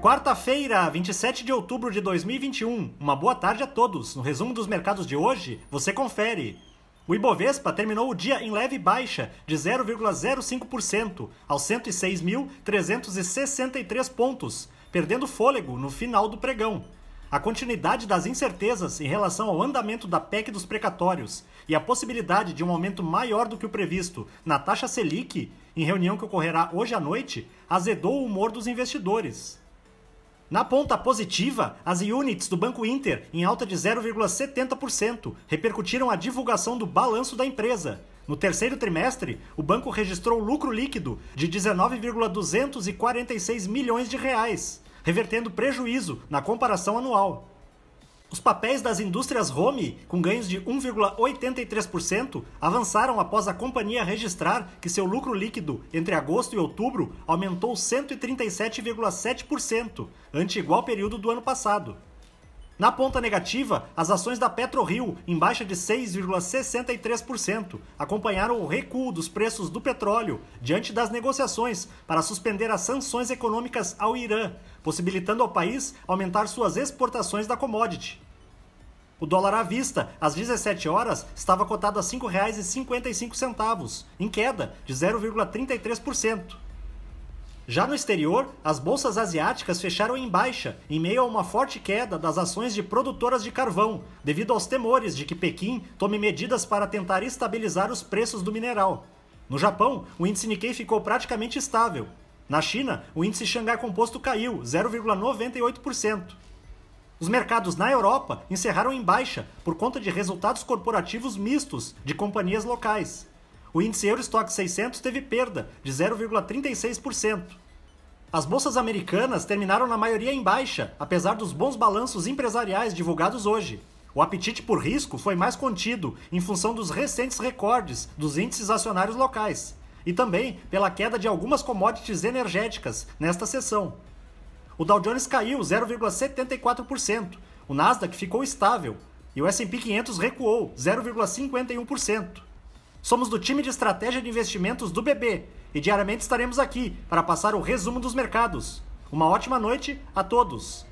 Quarta-feira, 27 de outubro de 2021. Uma boa tarde a todos. No resumo dos mercados de hoje, você confere. O Ibovespa terminou o dia em leve baixa de 0,05% aos 106.363 pontos, perdendo fôlego no final do pregão. A continuidade das incertezas em relação ao andamento da PEC dos precatórios e a possibilidade de um aumento maior do que o previsto na taxa Selic, em reunião que ocorrerá hoje à noite, azedou o humor dos investidores. Na ponta positiva, as units do Banco Inter, em alta de 0,70%, repercutiram a divulgação do balanço da empresa. No terceiro trimestre, o banco registrou lucro líquido de 19,246 milhões de reais, revertendo prejuízo na comparação anual. Os papéis das indústrias home, com ganhos de 1,83%, avançaram após a companhia registrar que seu lucro líquido entre agosto e outubro aumentou 137,7%, ante igual período do ano passado. Na ponta negativa, as ações da PetroRio, em baixa de 6,63%, acompanharam o recuo dos preços do petróleo diante das negociações para suspender as sanções econômicas ao Irã, possibilitando ao país aumentar suas exportações da commodity. O dólar à vista, às 17 horas, estava cotado a R$ 5,55, em queda de 0,33%. Já no exterior, as bolsas asiáticas fecharam em baixa, em meio a uma forte queda das ações de produtoras de carvão, devido aos temores de que Pequim tome medidas para tentar estabilizar os preços do mineral. No Japão, o índice Nikkei ficou praticamente estável. Na China, o índice Xangai Composto caiu 0,98%. Os mercados na Europa encerraram em baixa por conta de resultados corporativos mistos de companhias locais. O índice Eurostock 600 teve perda de 0,36%. As bolsas americanas terminaram na maioria em baixa, apesar dos bons balanços empresariais divulgados hoje. O apetite por risco foi mais contido em função dos recentes recordes dos índices acionários locais e também pela queda de algumas commodities energéticas nesta sessão. O Dow Jones caiu 0,74%, o Nasdaq ficou estável e o S&P 500 recuou 0,51%. Somos do time de estratégia de investimentos do BB e diariamente estaremos aqui para passar o resumo dos mercados. Uma ótima noite a todos!